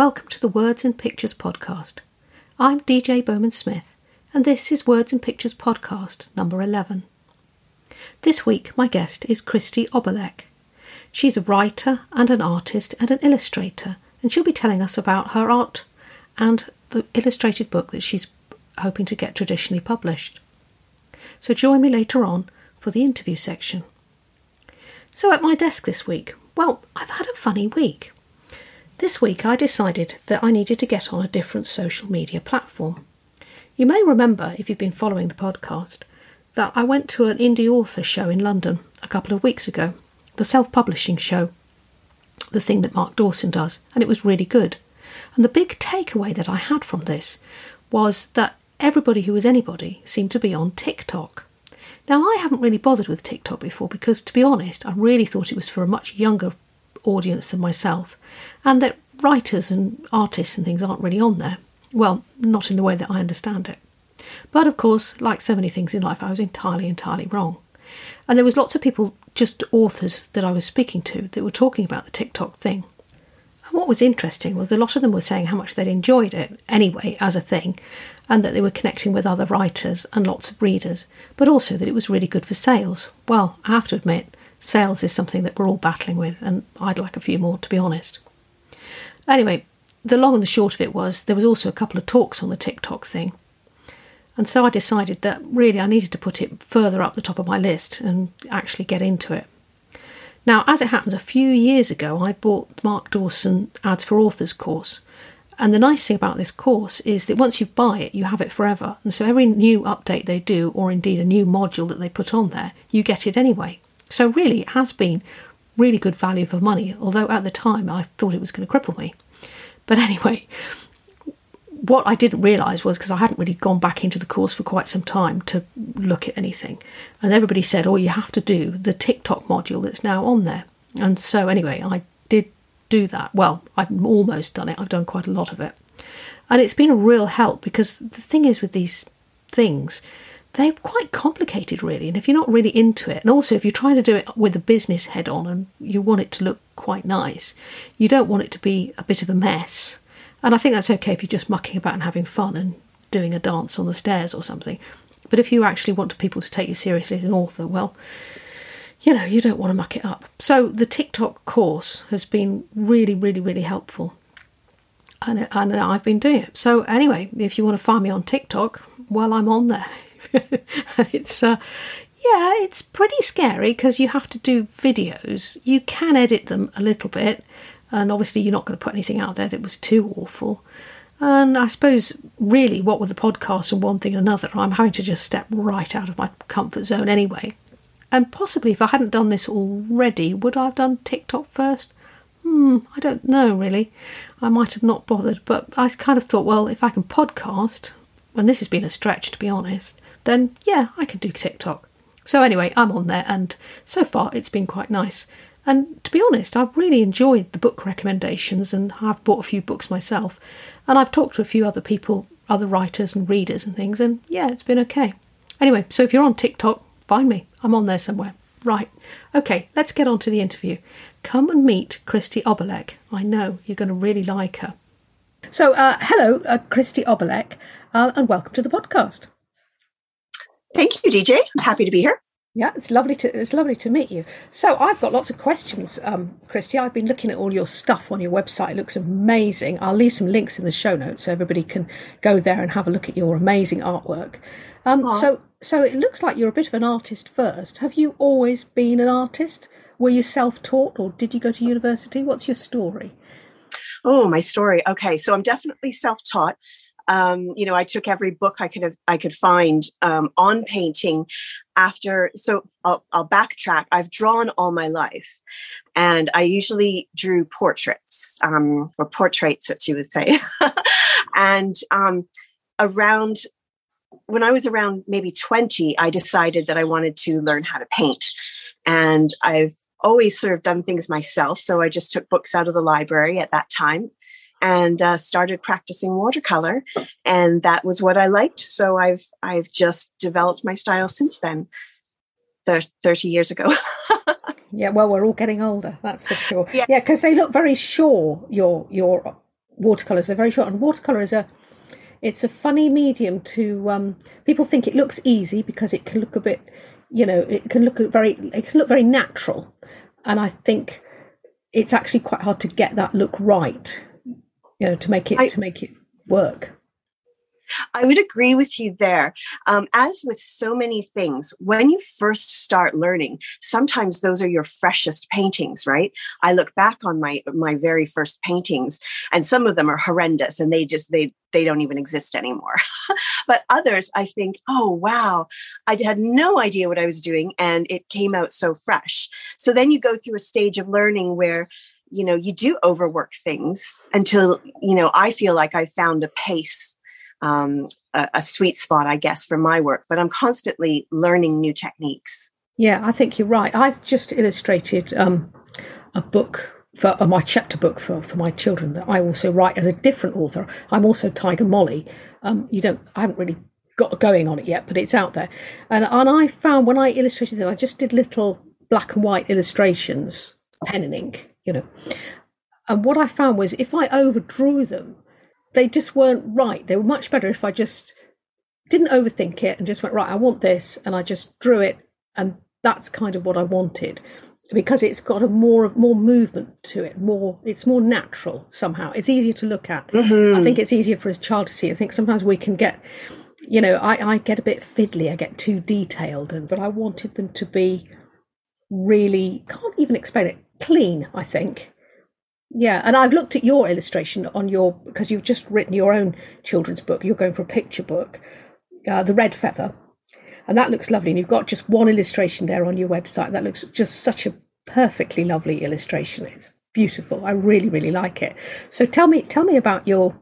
welcome to the Words and Pictures podcast. I'm DJ Bowman Smith, and this is Words and Pictures podcast number 11. This week, my guest is Christy Obalek. She's a writer and an artist and an illustrator, and she'll be telling us about her art and the illustrated book that she's hoping to get traditionally published. So join me later on for the interview section. So, at my desk this week, well, I've had a funny week. This week I decided that I needed to get on a different social media platform. You may remember, if you've been following the podcast, that I went to an indie author show in London a couple of weeks ago, the self publishing show, the thing that Mark Dawson does, and it was really good. And the big takeaway that I had from this was that everybody who was anybody seemed to be on TikTok. Now, I haven't really bothered with TikTok before because, to be honest, I really thought it was for a much younger audience than myself, and that writers and artists and things aren't really on there. Well, not in the way that I understand it. But of course, like so many things in life, I was entirely, entirely wrong. And there was lots of people, just authors that I was speaking to, that were talking about the TikTok thing. And what was interesting was a lot of them were saying how much they'd enjoyed it anyway as a thing, and that they were connecting with other writers and lots of readers, but also that it was really good for sales. Well, I have to admit, sales is something that we're all battling with, and I'd like a few more, to be honest. Anyway, the long and the short of it was there was also a couple of talks on the TikTok thing. And so I decided that really I needed to put it further up the top of my list and actually get into it. Now, as it happens, a few years ago I bought Mark Dawson Ads for Authors course. And the nice thing about this course is that once you buy it, you have it forever. And so every new update they do, or indeed a new module that they put on there, you get it anyway. So really, it has been really good value for money, although at the time I thought it was going to cripple me. But anyway, what I didn't realise was because I hadn't really gone back into the course for quite some time to look at anything. And everybody said, oh, you have to do the TikTok module that's now on there. And so, anyway, I did do that. Well, I've almost done it, I've done quite a lot of it. And it's been a real help because the thing is with these things, they're quite complicated, really. And if you're not really into it, and also if you're trying to do it with a business head on and you want it to look quite nice, you don't want it to be a bit of a mess. And I think that's okay if you're just mucking about and having fun and doing a dance on the stairs or something. But if you actually want people to take you seriously as an author, well, you know, you don't want to muck it up. So the TikTok course has been really, really, really helpful. And, and I've been doing it. So, anyway, if you want to find me on TikTok, well, I'm on there. and it's, uh, yeah, it's pretty scary because you have to do videos. You can edit them a little bit, and obviously, you're not going to put anything out there that was too awful. And I suppose, really, what with the podcast and one thing and another, I'm having to just step right out of my comfort zone anyway. And possibly, if I hadn't done this already, would I have done TikTok first? Hmm, I don't know really. I might have not bothered, but I kind of thought, well, if I can podcast, and this has been a stretch to be honest, then yeah, I can do TikTok. So anyway, I'm on there, and so far it's been quite nice. And to be honest, I've really enjoyed the book recommendations and I've bought a few books myself. And I've talked to a few other people, other writers and readers and things, and yeah, it's been okay. Anyway, so if you're on TikTok, find me. I'm on there somewhere. Right. Okay, let's get on to the interview. Come and meet Christy Obalek. I know you're going to really like her. So, uh, hello, uh, Christy Obalek, uh, and welcome to the podcast. Thank you, DJ. I'm happy to be here. Yeah, it's lovely to it's lovely to meet you. So I've got lots of questions, um, Christy. I've been looking at all your stuff on your website. It looks amazing. I'll leave some links in the show notes so everybody can go there and have a look at your amazing artwork. Um, so so it looks like you're a bit of an artist first. Have you always been an artist? Were you self-taught or did you go to university? What's your story? Oh, my story. Okay, so I'm definitely self-taught um, you know, I took every book I could have, I could find um, on painting. After, so I'll, I'll backtrack. I've drawn all my life, and I usually drew portraits um, or portraits, that you would say. and um, around when I was around maybe 20, I decided that I wanted to learn how to paint. And I've always sort of done things myself. So I just took books out of the library at that time and uh, started practicing watercolor and that was what i liked so i've i've just developed my style since then. 30 years ago. Yeah well we're all getting older that's for sure. Yeah. Because they look very sure your your watercolors. They're very short, and watercolor is a it's a funny medium to um, people think it looks easy because it can look a bit, you know, it can look very it can look very natural, and I think it's actually quite hard to get that look right, you know, to make it I, to make it work. I would agree with you there. Um, as with so many things, when you first start learning, sometimes those are your freshest paintings, right? I look back on my my very first paintings, and some of them are horrendous, and they just they they don't even exist anymore. but others, I think, oh wow, I had no idea what I was doing, and it came out so fresh. So then you go through a stage of learning where you know you do overwork things until you know i feel like i found a pace um, a, a sweet spot, I guess, for my work. But I'm constantly learning new techniques. Yeah, I think you're right. I've just illustrated um, a book for uh, my chapter book for, for my children that I also write as a different author. I'm also Tiger Molly. Um, you don't, I haven't really got going on it yet, but it's out there. And and I found when I illustrated it, I just did little black and white illustrations, pen and ink, you know. And what I found was if I overdrew them, they just weren't right. They were much better if I just didn't overthink it and just went, right, I want this. And I just drew it. And that's kind of what I wanted because it's got a more of more movement to it more it's more natural somehow it's easier to look at mm-hmm. i think it's easier for a child to see i think sometimes we can get you know i, I get a bit fiddly i get too detailed and but i wanted them to be really can't even explain it clean i think yeah, and I've looked at your illustration on your because you've just written your own children's book. You're going for a picture book, uh, the Red Feather, and that looks lovely. And you've got just one illustration there on your website. That looks just such a perfectly lovely illustration. It's beautiful. I really, really like it. So tell me, tell me about your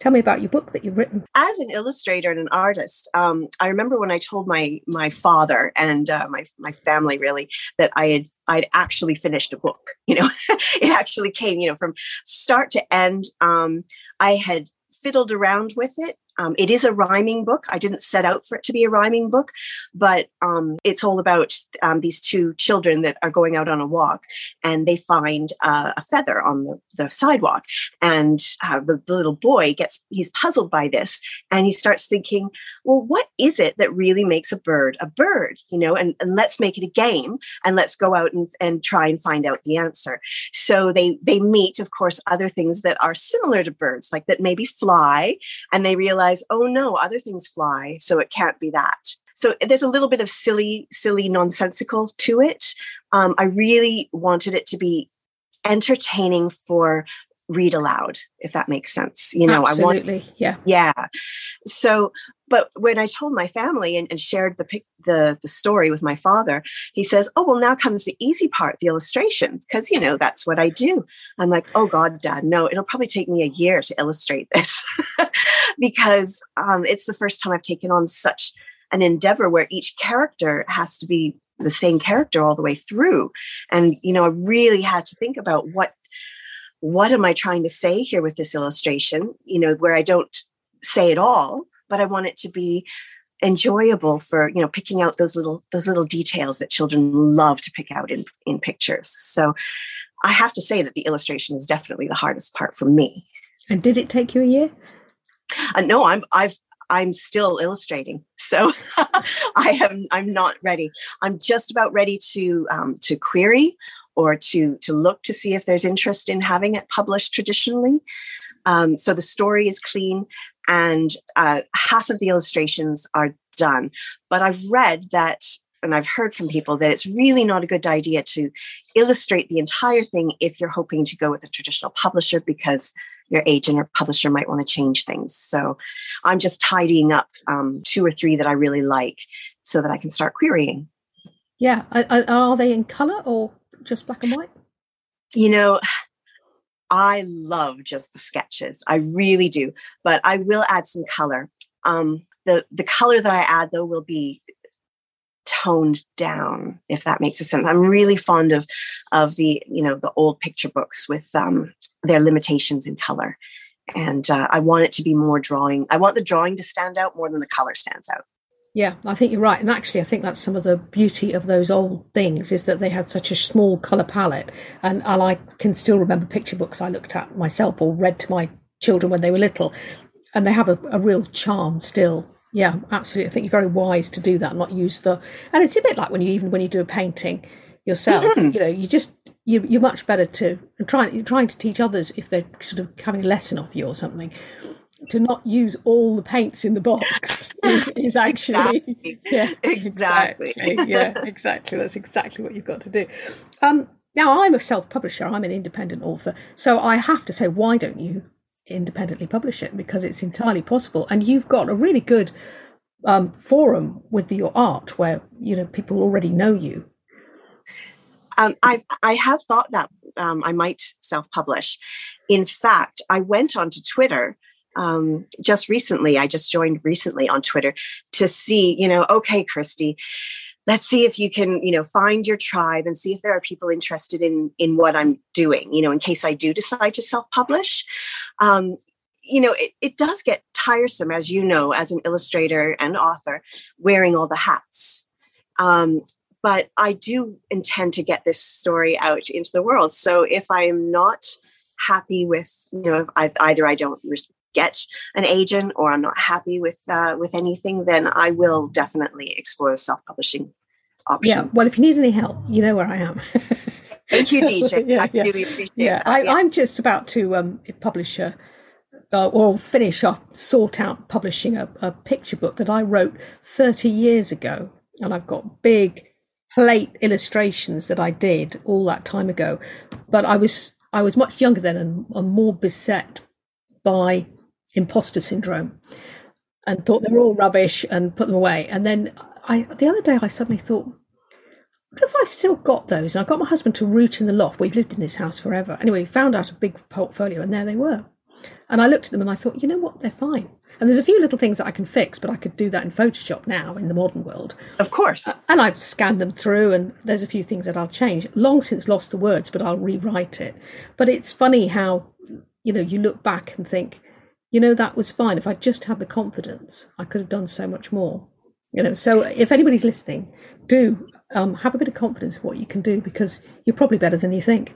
Tell me about your book that you've written. As an illustrator and an artist, um, I remember when I told my my father and uh, my my family really that I had I'd actually finished a book. You know, it actually came you know from start to end. Um, I had fiddled around with it um, it is a rhyming book. I didn't set out for it to be a rhyming book, but um, it's all about um, these two children that are going out on a walk and they find uh, a feather on the, the sidewalk. And uh, the, the little boy gets, he's puzzled by this and he starts thinking, well, what is it that really makes a bird a bird? You know, and, and let's make it a game and let's go out and, and try and find out the answer. So they, they meet, of course, other things that are similar to birds, like that maybe fly, and they realize realize, oh no, other things fly, so it can't be that. So there's a little bit of silly, silly, nonsensical to it. Um, I really wanted it to be entertaining for read aloud, if that makes sense. You know, Absolutely. I want, yeah, yeah. So, but when I told my family and, and shared the, the the story with my father, he says, "Oh, well, now comes the easy part, the illustrations, because you know that's what I do." I'm like, "Oh God, Dad, no! It'll probably take me a year to illustrate this because um, it's the first time I've taken on such an endeavor where each character has to be the same character all the way through, and you know, I really had to think about what what am I trying to say here with this illustration? You know, where I don't say it all, but I want it to be enjoyable for you know picking out those little those little details that children love to pick out in in pictures. So i have to say that the illustration is definitely the hardest part for me. And did it take you a year uh, no i'm i've i'm still illustrating so i am i'm not ready i'm just about ready to um, to query or to to look to see if there's interest in having it published traditionally. Um, so the story is clean, and uh, half of the illustrations are done. But I've read that, and I've heard from people that it's really not a good idea to illustrate the entire thing if you're hoping to go with a traditional publisher because your agent or publisher might want to change things. So I'm just tidying up um, two or three that I really like so that I can start querying. Yeah. Are, are they in color or just black and white? You know, I love just the sketches. I really do. But I will add some color. Um, the the color that I add though will be toned down, if that makes a sense. I'm really fond of of the you know the old picture books with um, their limitations in color, and uh, I want it to be more drawing. I want the drawing to stand out more than the color stands out. Yeah, I think you're right. And actually, I think that's some of the beauty of those old things is that they had such a small colour palette. And, and I can still remember picture books I looked at myself or read to my children when they were little. And they have a, a real charm still. Yeah, absolutely. I think you're very wise to do that, not use the. And it's a bit like when you even when you do a painting yourself, mm-hmm. you know, you just you, you're much better to and trying you're trying to teach others if they're sort of having a lesson off you or something. To not use all the paints in the box is, is actually exactly. yeah exactly. exactly. yeah exactly. That's exactly what you've got to do. Um, now i'm a self-publisher. I'm an independent author. So i have to say why don't you independently publish it? Because it's entirely possible. And you've got a really good um, forum with your art where you know people already know you um, I I have thought that um, I might self publish. In fact, I went onto Twitter um, just recently, I just joined recently on Twitter to see, you know, okay, Christy, let's see if you can, you know, find your tribe and see if there are people interested in in what I'm doing, you know, in case I do decide to self-publish. Um, you know, it, it does get tiresome, as you know, as an illustrator and author, wearing all the hats. Um, but I do intend to get this story out into the world. So if I am not happy with you know if I, either i don't get an agent or I'm not happy with uh, with anything, then I will definitely explore self publishing option. Yeah. Well, if you need any help, you know where I am. Thank you, DJ. yeah, I yeah. really appreciate yeah. that. I, am just about to um, publish a, uh, or finish off, sort out publishing a, a picture book that I wrote 30 years ago. And I've got big plate illustrations that I did all that time ago. But I was I was much younger then and, and more beset by imposter syndrome and thought they were all rubbish and put them away. And then I, the other day, I suddenly thought, what if I've still got those? And I got my husband to root in the loft. We've lived in this house forever. Anyway, found out a big portfolio, and there they were. And I looked at them and I thought, you know what? They're fine. And there's a few little things that I can fix, but I could do that in Photoshop now in the modern world. Of course. And I've scanned them through, and there's a few things that I'll change. Long since lost the words, but I'll rewrite it. But it's funny how, you know, you look back and think, you know, that was fine. If I just had the confidence, I could have done so much more. You know, so if anybody's listening, do um, have a bit of confidence of what you can do because you're probably better than you think.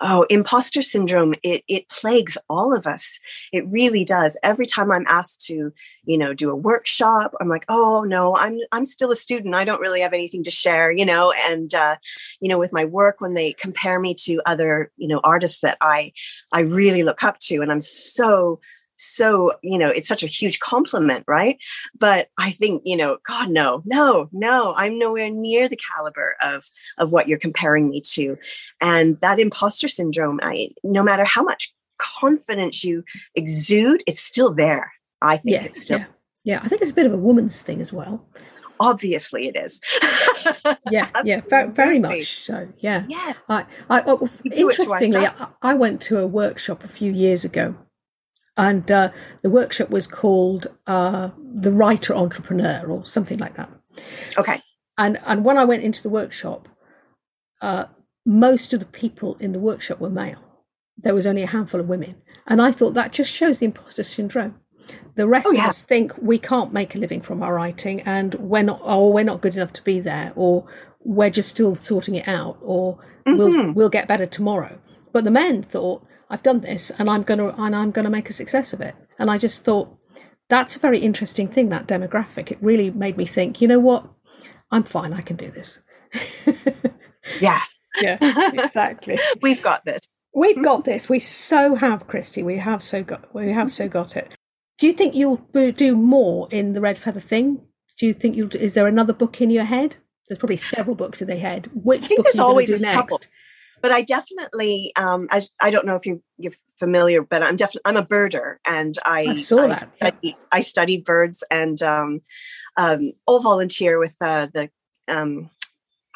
Oh, imposter syndrome, it, it plagues all of us. It really does. Every time I'm asked to, you know, do a workshop, I'm like, oh no, I'm I'm still a student. I don't really have anything to share, you know, and uh, you know, with my work, when they compare me to other, you know, artists that I I really look up to, and I'm so so you know it's such a huge compliment right? But i think you know god no no no i'm nowhere near the caliber of of what you're comparing me to. And that imposter syndrome i no matter how much confidence you exude it's still there. I think yeah, it's still yeah. yeah i think it's a bit of a woman's thing as well. Obviously it is. Yeah yeah very, very much so yeah. Yeah. I i oh, interestingly I, I went to a workshop a few years ago and uh, the workshop was called uh, the writer entrepreneur or something like that. Okay. And and when i went into the workshop uh, most of the people in the workshop were male. There was only a handful of women. And i thought that just shows the imposter syndrome. The rest oh, yeah. of us think we can't make a living from our writing and we're not or we're not good enough to be there or we're just still sorting it out or mm-hmm. we'll we'll get better tomorrow. But the men thought I've done this and I'm going to and I'm going to make a success of it. And I just thought that's a very interesting thing that demographic. It really made me think, you know what? I'm fine. I can do this. yeah. Yeah, exactly. We've got this. We've got this. We so have, Christy. We have so got. We have so got it. Do you think you'll do more in the Red Feather thing? Do you think you'll? Is there another book in your head? There's probably several books in the head. Which I think there's always a next? couple but I definitely, um, as I don't know if you, you're familiar, but I'm definitely I'm a birder, and I, I saw I that. I study birds, and um, um, all volunteer with uh, the um,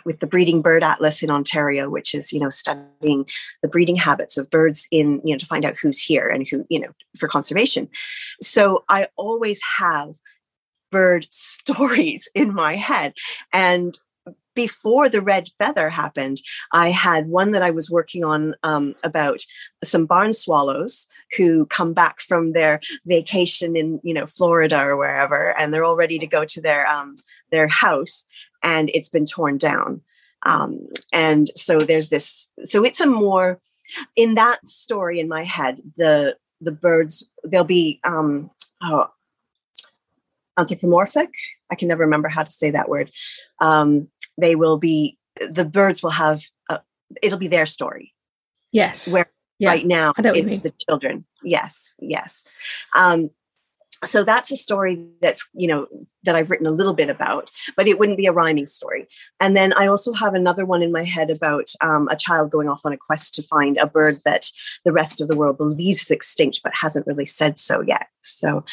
with the breeding bird atlas in Ontario, which is you know studying the breeding habits of birds in you know to find out who's here and who you know for conservation. So I always have bird stories in my head, and before the red feather happened, I had one that I was working on um, about some barn swallows who come back from their vacation in you know Florida or wherever, and they're all ready to go to their um, their house, and it's been torn down. Um, and so there's this. So it's a more in that story in my head. The the birds they'll be um, oh, anthropomorphic. I can never remember how to say that word. Um, they will be the birds will have a, it'll be their story. Yes. Where yeah. right now it's the children. Yes, yes. Um, so that's a story that's you know that i've written a little bit about but it wouldn't be a rhyming story and then i also have another one in my head about um, a child going off on a quest to find a bird that the rest of the world believes is extinct but hasn't really said so yet so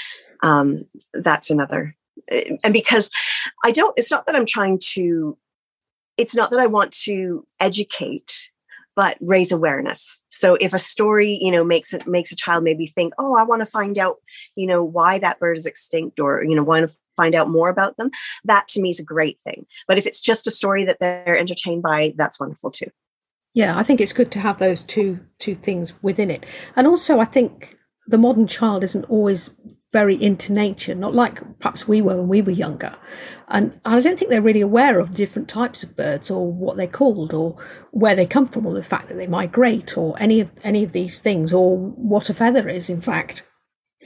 um, that's another and because i don't it's not that i'm trying to it's not that I want to educate, but raise awareness. So if a story, you know, makes it makes a child maybe think, oh, I want to find out, you know, why that bird is extinct or, you know, want to find out more about them, that to me is a great thing. But if it's just a story that they're entertained by, that's wonderful too. Yeah, I think it's good to have those two two things within it. And also I think the modern child isn't always very into nature, not like perhaps we were when we were younger. And I don't think they're really aware of different types of birds or what they're called or where they come from or the fact that they migrate or any of any of these things or what a feather is, in fact.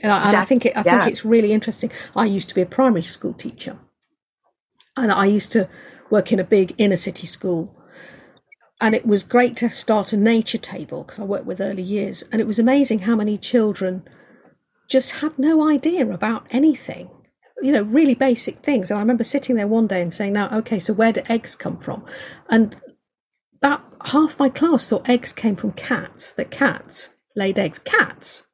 And I, and I think it, I yeah. think it's really interesting. I used to be a primary school teacher, and I used to work in a big inner city school and it was great to start a nature table because I worked with early years, and it was amazing how many children just had no idea about anything. You know, really basic things. And I remember sitting there one day and saying, now, okay, so where do eggs come from? And about half my class thought eggs came from cats, that cats laid eggs. Cats.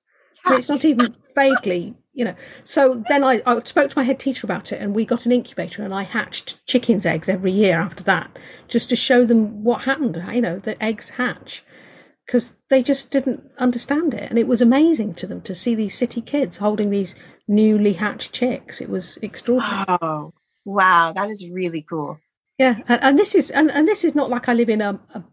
cats. it's not even vaguely, you know. So then I, I spoke to my head teacher about it and we got an incubator and I hatched chickens' eggs every year after that, just to show them what happened, you know, that eggs hatch because they just didn't understand it. And it was amazing to them to see these city kids holding these newly hatched chicks. It was extraordinary. Oh, wow. That is really cool. Yeah. And, and this is, and, and this is not like I live in a, a,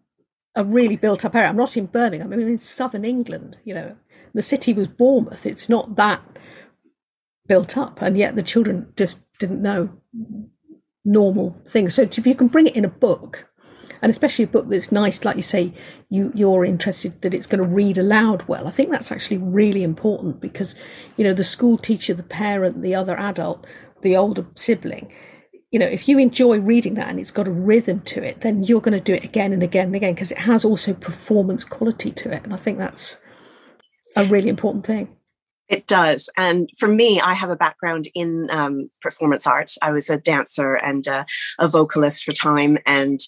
a really built up area. I'm not in Birmingham. I'm in southern England, you know, the city was Bournemouth. It's not that built up. And yet the children just didn't know normal things. So if you can bring it in a book, and especially a book that's nice, like you say, you you're interested that it's going to read aloud well. I think that's actually really important because you know the school teacher, the parent, the other adult, the older sibling. You know, if you enjoy reading that and it's got a rhythm to it, then you're going to do it again and again and again because it has also performance quality to it. And I think that's a really important thing. It does. And for me, I have a background in um, performance arts. I was a dancer and uh, a vocalist for time. And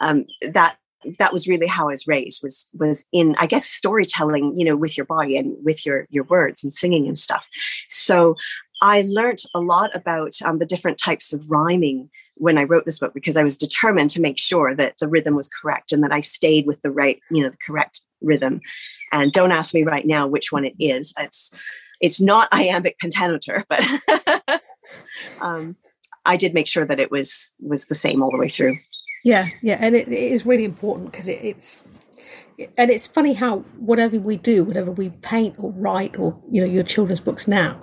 um, that that was really how I was raised was was in I guess storytelling you know with your body and with your your words and singing and stuff so I learned a lot about um, the different types of rhyming when I wrote this book because I was determined to make sure that the rhythm was correct and that I stayed with the right you know the correct rhythm. And don't ask me right now which one it is. It's it's not iambic pentameter but um, I did make sure that it was was the same all the way through. Yeah, yeah, and it, it is really important because it, it's and it's funny how whatever we do, whatever we paint or write, or you know, your children's books now,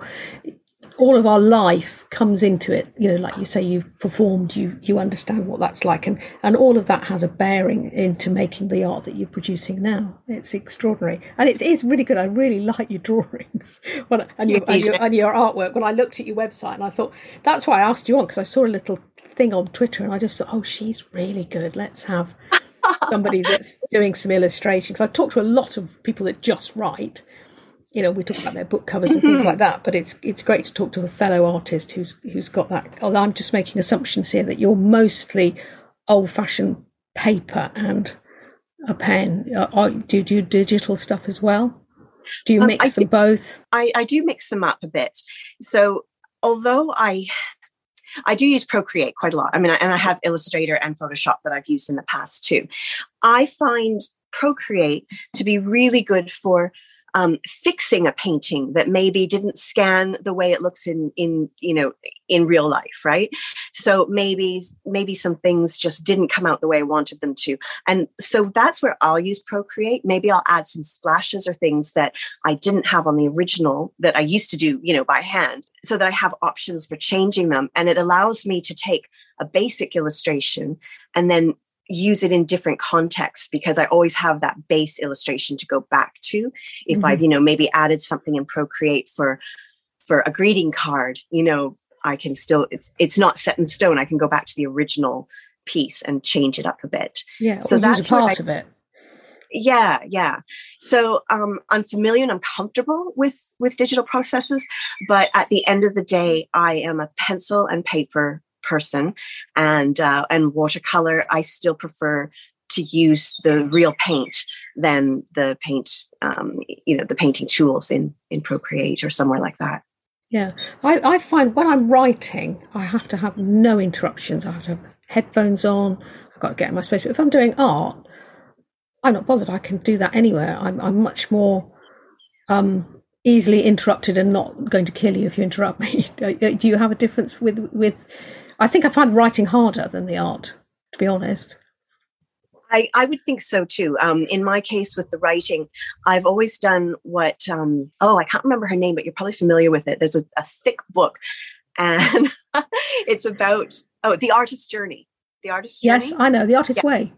all of our life comes into it. You know like you say you've performed you you understand what that's like. And and all of that has a bearing into making the art that you're producing now. It's extraordinary. And it is really good. I really like your drawings when, and, your, and, your, and your artwork. When i looked at your website and i thought that's why i asked you on because i saw a little thing on twitter and i just thought oh she's really good. Let's have somebody that's doing some illustrations. I've talked to a lot of people that just write you know, we talk about their book covers and things mm-hmm. like that, but it's it's great to talk to a fellow artist who's who's got that. Although I'm just making assumptions here that you're mostly old fashioned paper and a pen. Uh, do you do digital stuff as well? Do you um, mix um, them both? I, I do mix them up a bit. So although I I do use Procreate quite a lot. I mean, and I have Illustrator and Photoshop that I've used in the past too. I find Procreate to be really good for um, fixing a painting that maybe didn't scan the way it looks in in you know in real life right? So maybe maybe some things just didn't come out the way i wanted them to. And so that's where i'll use procreate. Maybe i'll add some splashes or things that i didn't have on the original that i used to do you know by hand so that i have options for changing them. And it allows me to take a basic illustration and then use it in different contexts because I always have that base illustration to go back to. If mm-hmm. I've, you know, maybe added something in Procreate for for a greeting card, you know, I can still it's it's not set in stone. I can go back to the original piece and change it up a bit. Yeah. So that's part I, of it. Yeah, yeah. So um, I'm familiar and I'm comfortable with with digital processes, but at the end of the day, I am a pencil and paper person and uh, and watercolor i still prefer to use the real paint than the paint um, you know the painting tools in in procreate or somewhere like that. Yeah I, I find when i'm writing i have to have no interruptions. I have to have headphones on. I've got to get in my space. But if i'm doing art i'm not bothered. I can do that anywhere. I'm, I'm much more um, easily interrupted and not going to kill you if you interrupt me. Do you have a difference with with I think I find writing harder than the art, to be honest. I, I would think so too. Um, in my case with the writing, I've always done what, um, oh, I can't remember her name, but you're probably familiar with it. There's a, a thick book and it's about, oh, the artist's journey. The artist's journey. Yes, I know. The artist's yeah. way.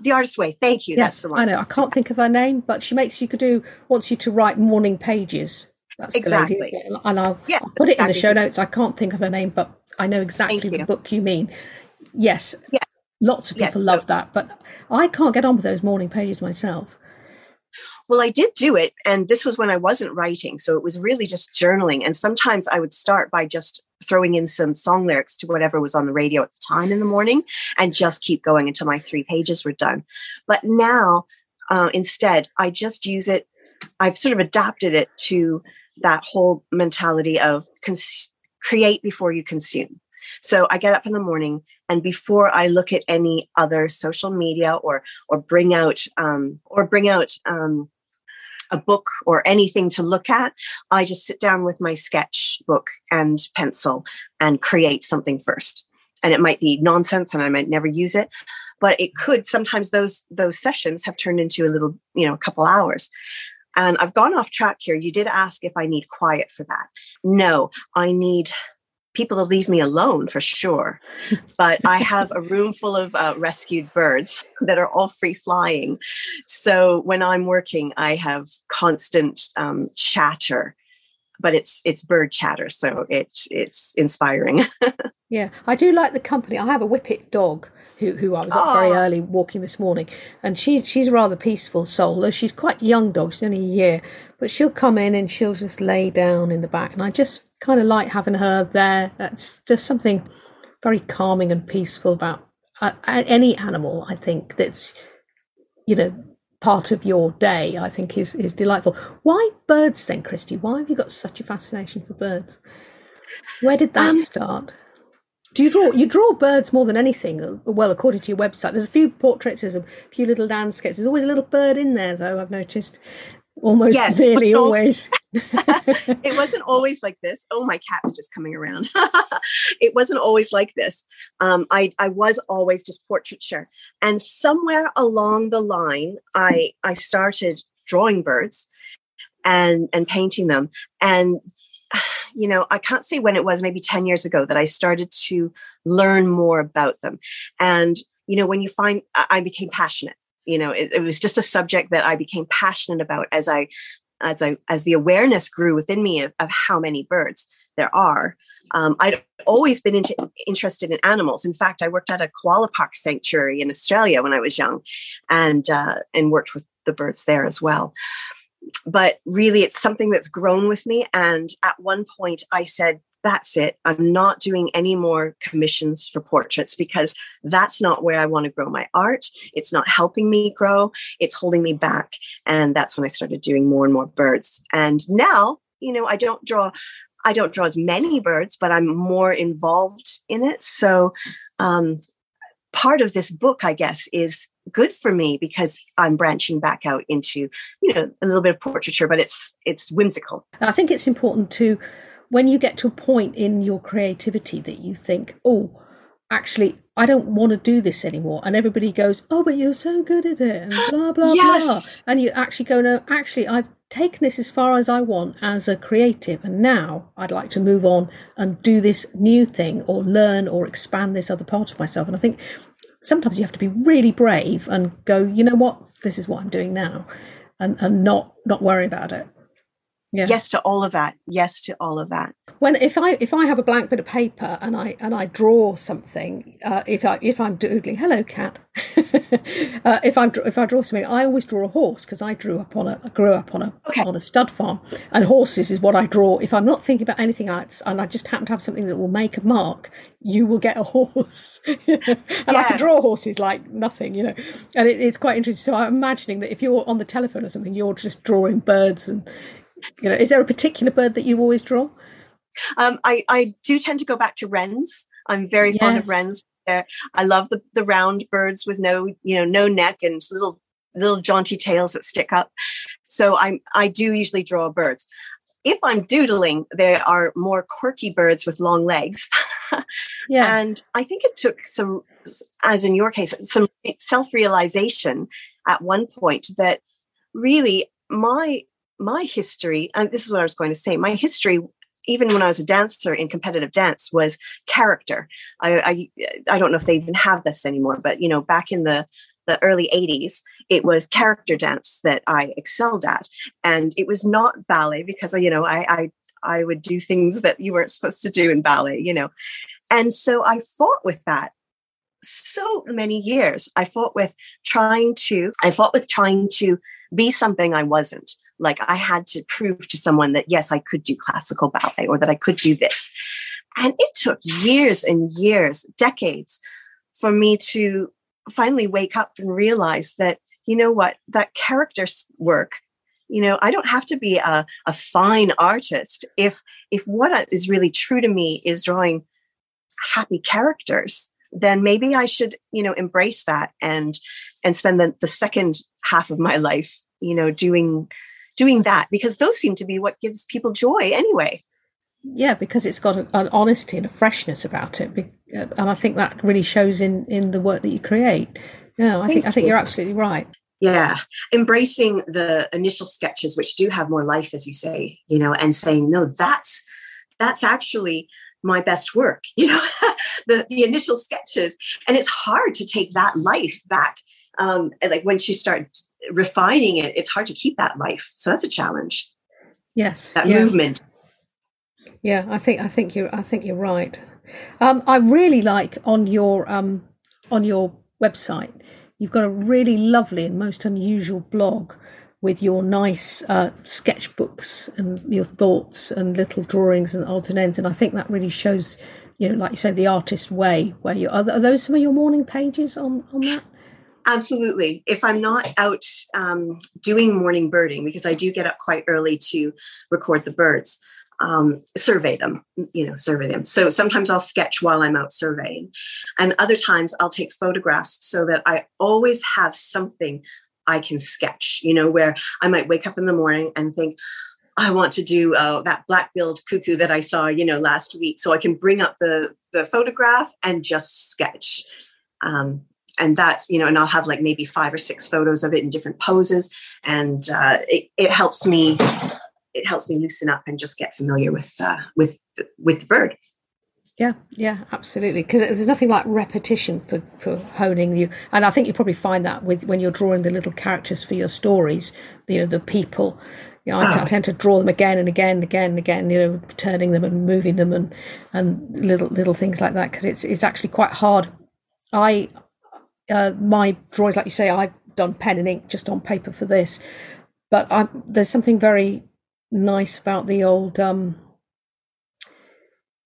The Artist's Way. Thank you. Yes, I know. I can't think of her name, but she makes you could do wants you to write morning pages. That's exactly. Lady, and I'll, yeah, I'll put it exactly. in the show notes. I can't think of her name, but I know exactly the book you mean. Yes. Yeah. Lots of people yes, love so, that, but I can't get on with those morning pages myself. Well, I did do it, and this was when I wasn't writing. So it was really just journaling. And sometimes I would start by just throwing in some song lyrics to whatever was on the radio at the time in the morning and just keep going until my three pages were done. But now, uh, instead, I just use it. I've sort of adapted it to that whole mentality of cons- create before you consume. So I get up in the morning, and before I look at any other social media or or bring out um, or bring out um, a book or anything to look at, I just sit down with my sketchbook and pencil and create something first. And it might be nonsense, and I might never use it, but it could. Sometimes those those sessions have turned into a little, you know, a couple hours. And I've gone off track here. You did ask if I need quiet for that. No, I need people to leave me alone for sure. But I have a room full of uh, rescued birds that are all free flying. So when I'm working, I have constant um, chatter. But it's it's bird chatter, so it's it's inspiring. yeah, I do like the company. I have a whippet dog, who, who I was up very ah. early walking this morning, and she she's a rather peaceful soul, though she's quite young dog, she's only a year, but she'll come in and she'll just lay down in the back, and I just kind of like having her there. That's just something very calming and peaceful about uh, any animal. I think that's you know part of your day. I think is is delightful. Why birds then, Christy? Why have you got such a fascination for birds? Where did that um, start? Do you draw? You draw birds more than anything. Uh, well, according to your website, there's a few portraits, there's a few little landscapes. There's always a little bird in there, though. I've noticed. Almost yes, really, always. it wasn't always like this. Oh, my cat's just coming around. it wasn't always like this. Um, I I was always just portraiture, and somewhere along the line, I I started drawing birds and and painting them and you know, I can't say when it was, maybe 10 years ago, that I started to learn more about them. And, you know, when you find, I became passionate. You know, it, it was just a subject that I became passionate about as I, as I, as the awareness grew within me of, of how many birds there are. Um, I'd always been into, interested in animals. In fact, I worked at a koala park sanctuary in Australia when I was young, and uh, and worked with the birds there as well but really it's something that's grown with me and at one point i said that's it. I'm not doing any more commissions for portraits because that's not where i want to grow my art. It's not helping me grow. It's holding me back. And that's when i started doing more and more birds. And now you know i don't draw i don't draw as many birds but i'm more involved in it. So um, part of this book i guess is good for me because I'm branching back out into, you know, a little bit of portraiture, but it's it's whimsical. I think it's important to when you get to a point in your creativity that you think, oh, actually, I don't want to do this anymore. And everybody goes, oh, but you're so good at it, and blah, blah, yes. blah. And you actually go, no, actually, I've taken this as far as I want as a creative. And now I'd like to move on and do this new thing or learn or expand this other part of myself. And I think sometimes you have to be really brave and go, you know what, this is what I'm doing now. And, and not not worry about it. Yeah. Yes to all of that. Yes to all of that when if I if I have a blank bit of paper and I and I draw something, uh, if I if I'm doodling, hello cat, uh, if I'm if I draw something, I always draw a horse because I drew up on a I grew up on a okay. on a stud farm, and horses is what I draw. If I'm not thinking about anything else, and I just happen to have something that will make a mark, you will get a horse, and yeah. I can draw horses like nothing, you know, and it, it's quite interesting. So I'm imagining that if you're on the telephone or something, you're just drawing birds and. You know, is there a particular bird that you always draw? Um, I, I do tend to go back to wrens. I'm very yes. fond of wrens. I love the, the round birds with no, you know, no neck and little little jaunty tails that stick up. So I'm I do usually draw birds. If I'm doodling, there are more quirky birds with long legs. yeah. And I think it took some, as in your case, some self realization at one point that really my my history, and this is what I was going to say, my history even when I was a dancer in competitive dance was character. I, I, I don't know if they even have this anymore, but you know, back in the the early 80s, it was character dance that I excelled at. And it was not ballet because, you know, I, I, I would do things that you weren't supposed to do in ballet, you know. And so I fought with that so many years. I fought with trying to, I fought with trying to be something I wasn't like I had to prove to someone that yes, I could do classical ballet or that I could do this. And it took years and years, decades for me to finally wake up and realize that, you know what, that character work, you know, I don't have to be a, a fine artist if if what is really true to me is drawing happy characters then maybe I should, you know, embrace that and and spend the, the second half of my life, you know, doing doing that because those seem to be what gives people joy anyway. Yeah, because it's got an honesty and a freshness about it, uh, and I think that really shows in in the work that you create. Yeah, I Thank think I think you're absolutely right. Yeah, embracing the initial sketches, which do have more life, as you say, you know, and saying no, that's that's actually my best work, you know, the the initial sketches, and it's hard to take that life back. Um, like once you start refining it, it's hard to keep that life. So that's a challenge. Yes, that yeah. movement. Yeah, I think I think you're I think you're right. Um, I really like on your um, on your website. You've got a really lovely and most unusual blog with your nice uh, sketchbooks and your thoughts and little drawings and odds and ends. And I think that really shows, you know, like you say, the artist way. Where you are, are those some of your morning pages on on that? Absolutely. If I'm not out um, doing morning birding, because I do get up quite early to record the birds, um, survey them, you know, survey them. So sometimes I'll sketch while I'm out surveying, and other times I'll take photographs so that I always have something I can sketch, you know, where I might wake up in the morning and think, I want to do uh, that black-billed cuckoo that I saw, you know, last week. So I can bring up the the photograph and just sketch. Um, and that's you know and i'll have like maybe five or six photos of it in different poses. And uh, it, it helps me it helps me loosen up and just get familiar with uh, with with the bird. Yeah yeah absolutely. Because there's nothing like repetition for for honing you. And i think you probably find that with when you're drawing the little characters for your stories you know the people. You know, I, t- I tend to draw them again and again and again and again, you know, turning them and moving them and and little little things like that because it's it's actually quite hard. I uh, my drawings, like you say, I've done pen and ink just on paper for this, but I, there's something very nice about the old um,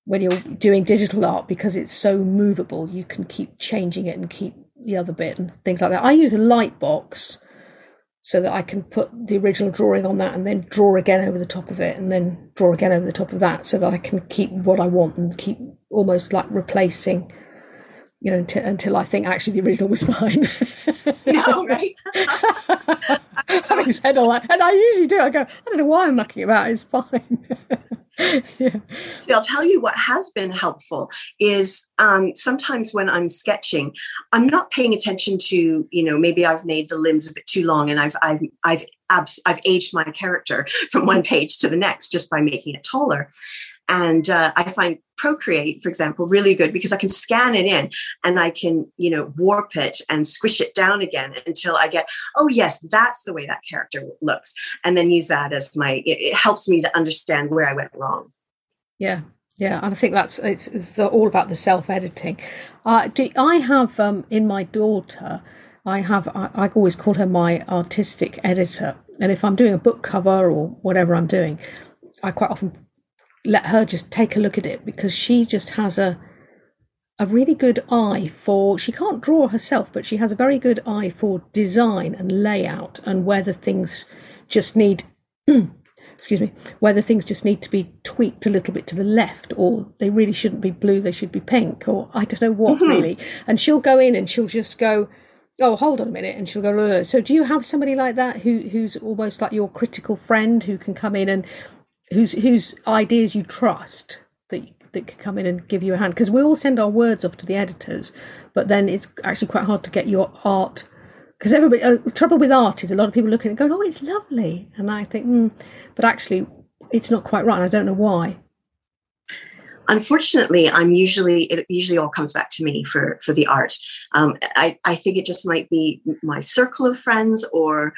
when you're doing digital art because it's so movable. You can keep changing it and keep the other bit and things like that. I use a light box so that I can put the original drawing on that and then draw again over the top of it and then draw again over the top of that so that I can keep what I want and keep almost like replacing you know, until, until I think actually the original was fine. no, right? Having said all that, and I usually do, I go, I don't know why I'm mucking about, it's fine. yeah. I'll tell you what has been helpful is um, sometimes when I'm sketching, I'm not paying attention to, you know, maybe I've made the limbs a bit too long and I've, I've, I've, I've aged my character from one page to the next just by making it taller. And uh, I find Procreate, for example, really good because I can scan it in and I can, you know, warp it and squish it down again until I get, oh, yes, that's the way that character looks. And then use that as my, it, it helps me to understand where I went wrong. Yeah. Yeah, and I think that's it's, it's all about the self editing. Uh, I have um, in my daughter, I have I, I always call her my artistic editor, and if I'm doing a book cover or whatever I'm doing, I quite often let her just take a look at it because she just has a a really good eye for she can't draw herself but she has a very good eye for design and layout and whether things just need excuse me whether things just need to be tweaked a little bit to the left or they really shouldn't be blue they should be pink or i don't know what mm-hmm. really and she'll go in and she'll just go oh hold on a minute and she'll go so do you have somebody like that who who's almost like your critical friend who can come in and whose whose ideas you trust that that could come in and give you a hand because we all send our words off to the editors but then it's actually quite hard to get your art because everybody uh, trouble with art is a lot of people looking and going oh it's lovely. And i think mm, but actually it's not quite right and i don't know why. Unfortunately i'm usually it usually all comes back to me for for the art. Um, I, I think it just might be my circle of friends or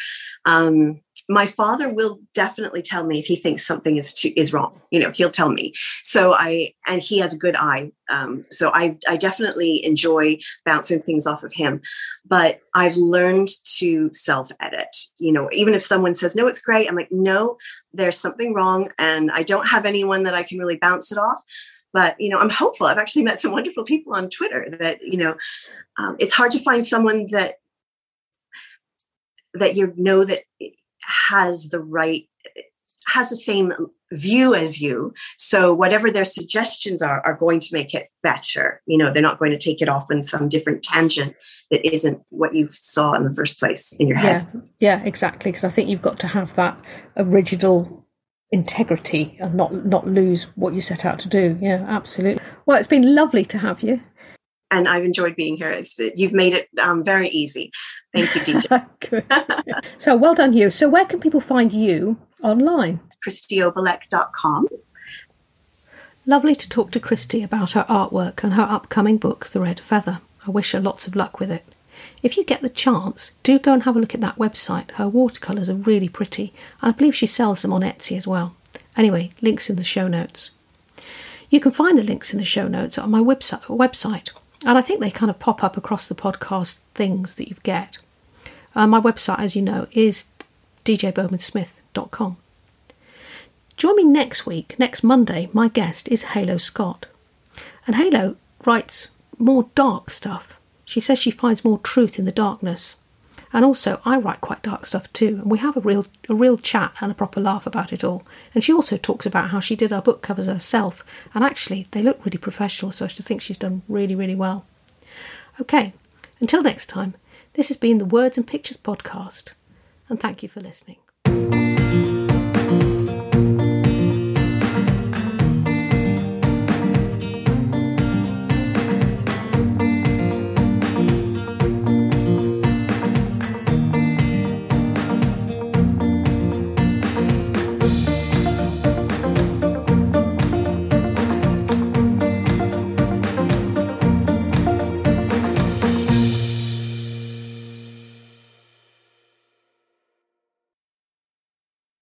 um, my father will definitely tell me if he thinks something is too, is wrong. You know, he'll tell me. So I and he has a good eye. Um, so I I definitely enjoy bouncing things off of him. But I've learned to self edit. You know, even if someone says no, it's great. I'm like, no, there's something wrong, and I don't have anyone that I can really bounce it off. But you know, I'm hopeful. I've actually met some wonderful people on Twitter that you know. Um, it's hard to find someone that that you know that has the right has the same view as you. So whatever their suggestions are are going to make it better. You know they're not going to take it off in some different tangent that isn't what you saw in the first place in your head. Yeah yeah exactly because i think you've got to have that original integrity and not not lose what you set out to do. Yeah absolutely. Well it's been lovely to have you and I've enjoyed being here. It's, you've made it um, very easy. Thank you, DJ. so well done, you. So where can people find you online? ChristyObalek.com. Lovely to talk to Christy about her artwork and her upcoming book, The Red Feather. I wish her lots of luck with it. If you get the chance, do go and have a look at that website. Her watercolours are really pretty, and I believe she sells them on Etsy as well. Anyway, links in the show notes. You can find the links in the show notes on my website, website and I think they kind of pop up across the podcast things that you get. Uh, my website, as you know, is djbowmansmith.com. Join me next week, next Monday. My guest is Halo Scott. And Halo writes more dark stuff. She says she finds more truth in the darkness. And also, I write quite dark stuff too, and we have a real, a real chat and a proper laugh about it all. And she also talks about how she did our book covers herself, and actually, they look really professional, so I think she's done really, really well. Okay, until next time, this has been the Words and Pictures podcast, and thank you for listening.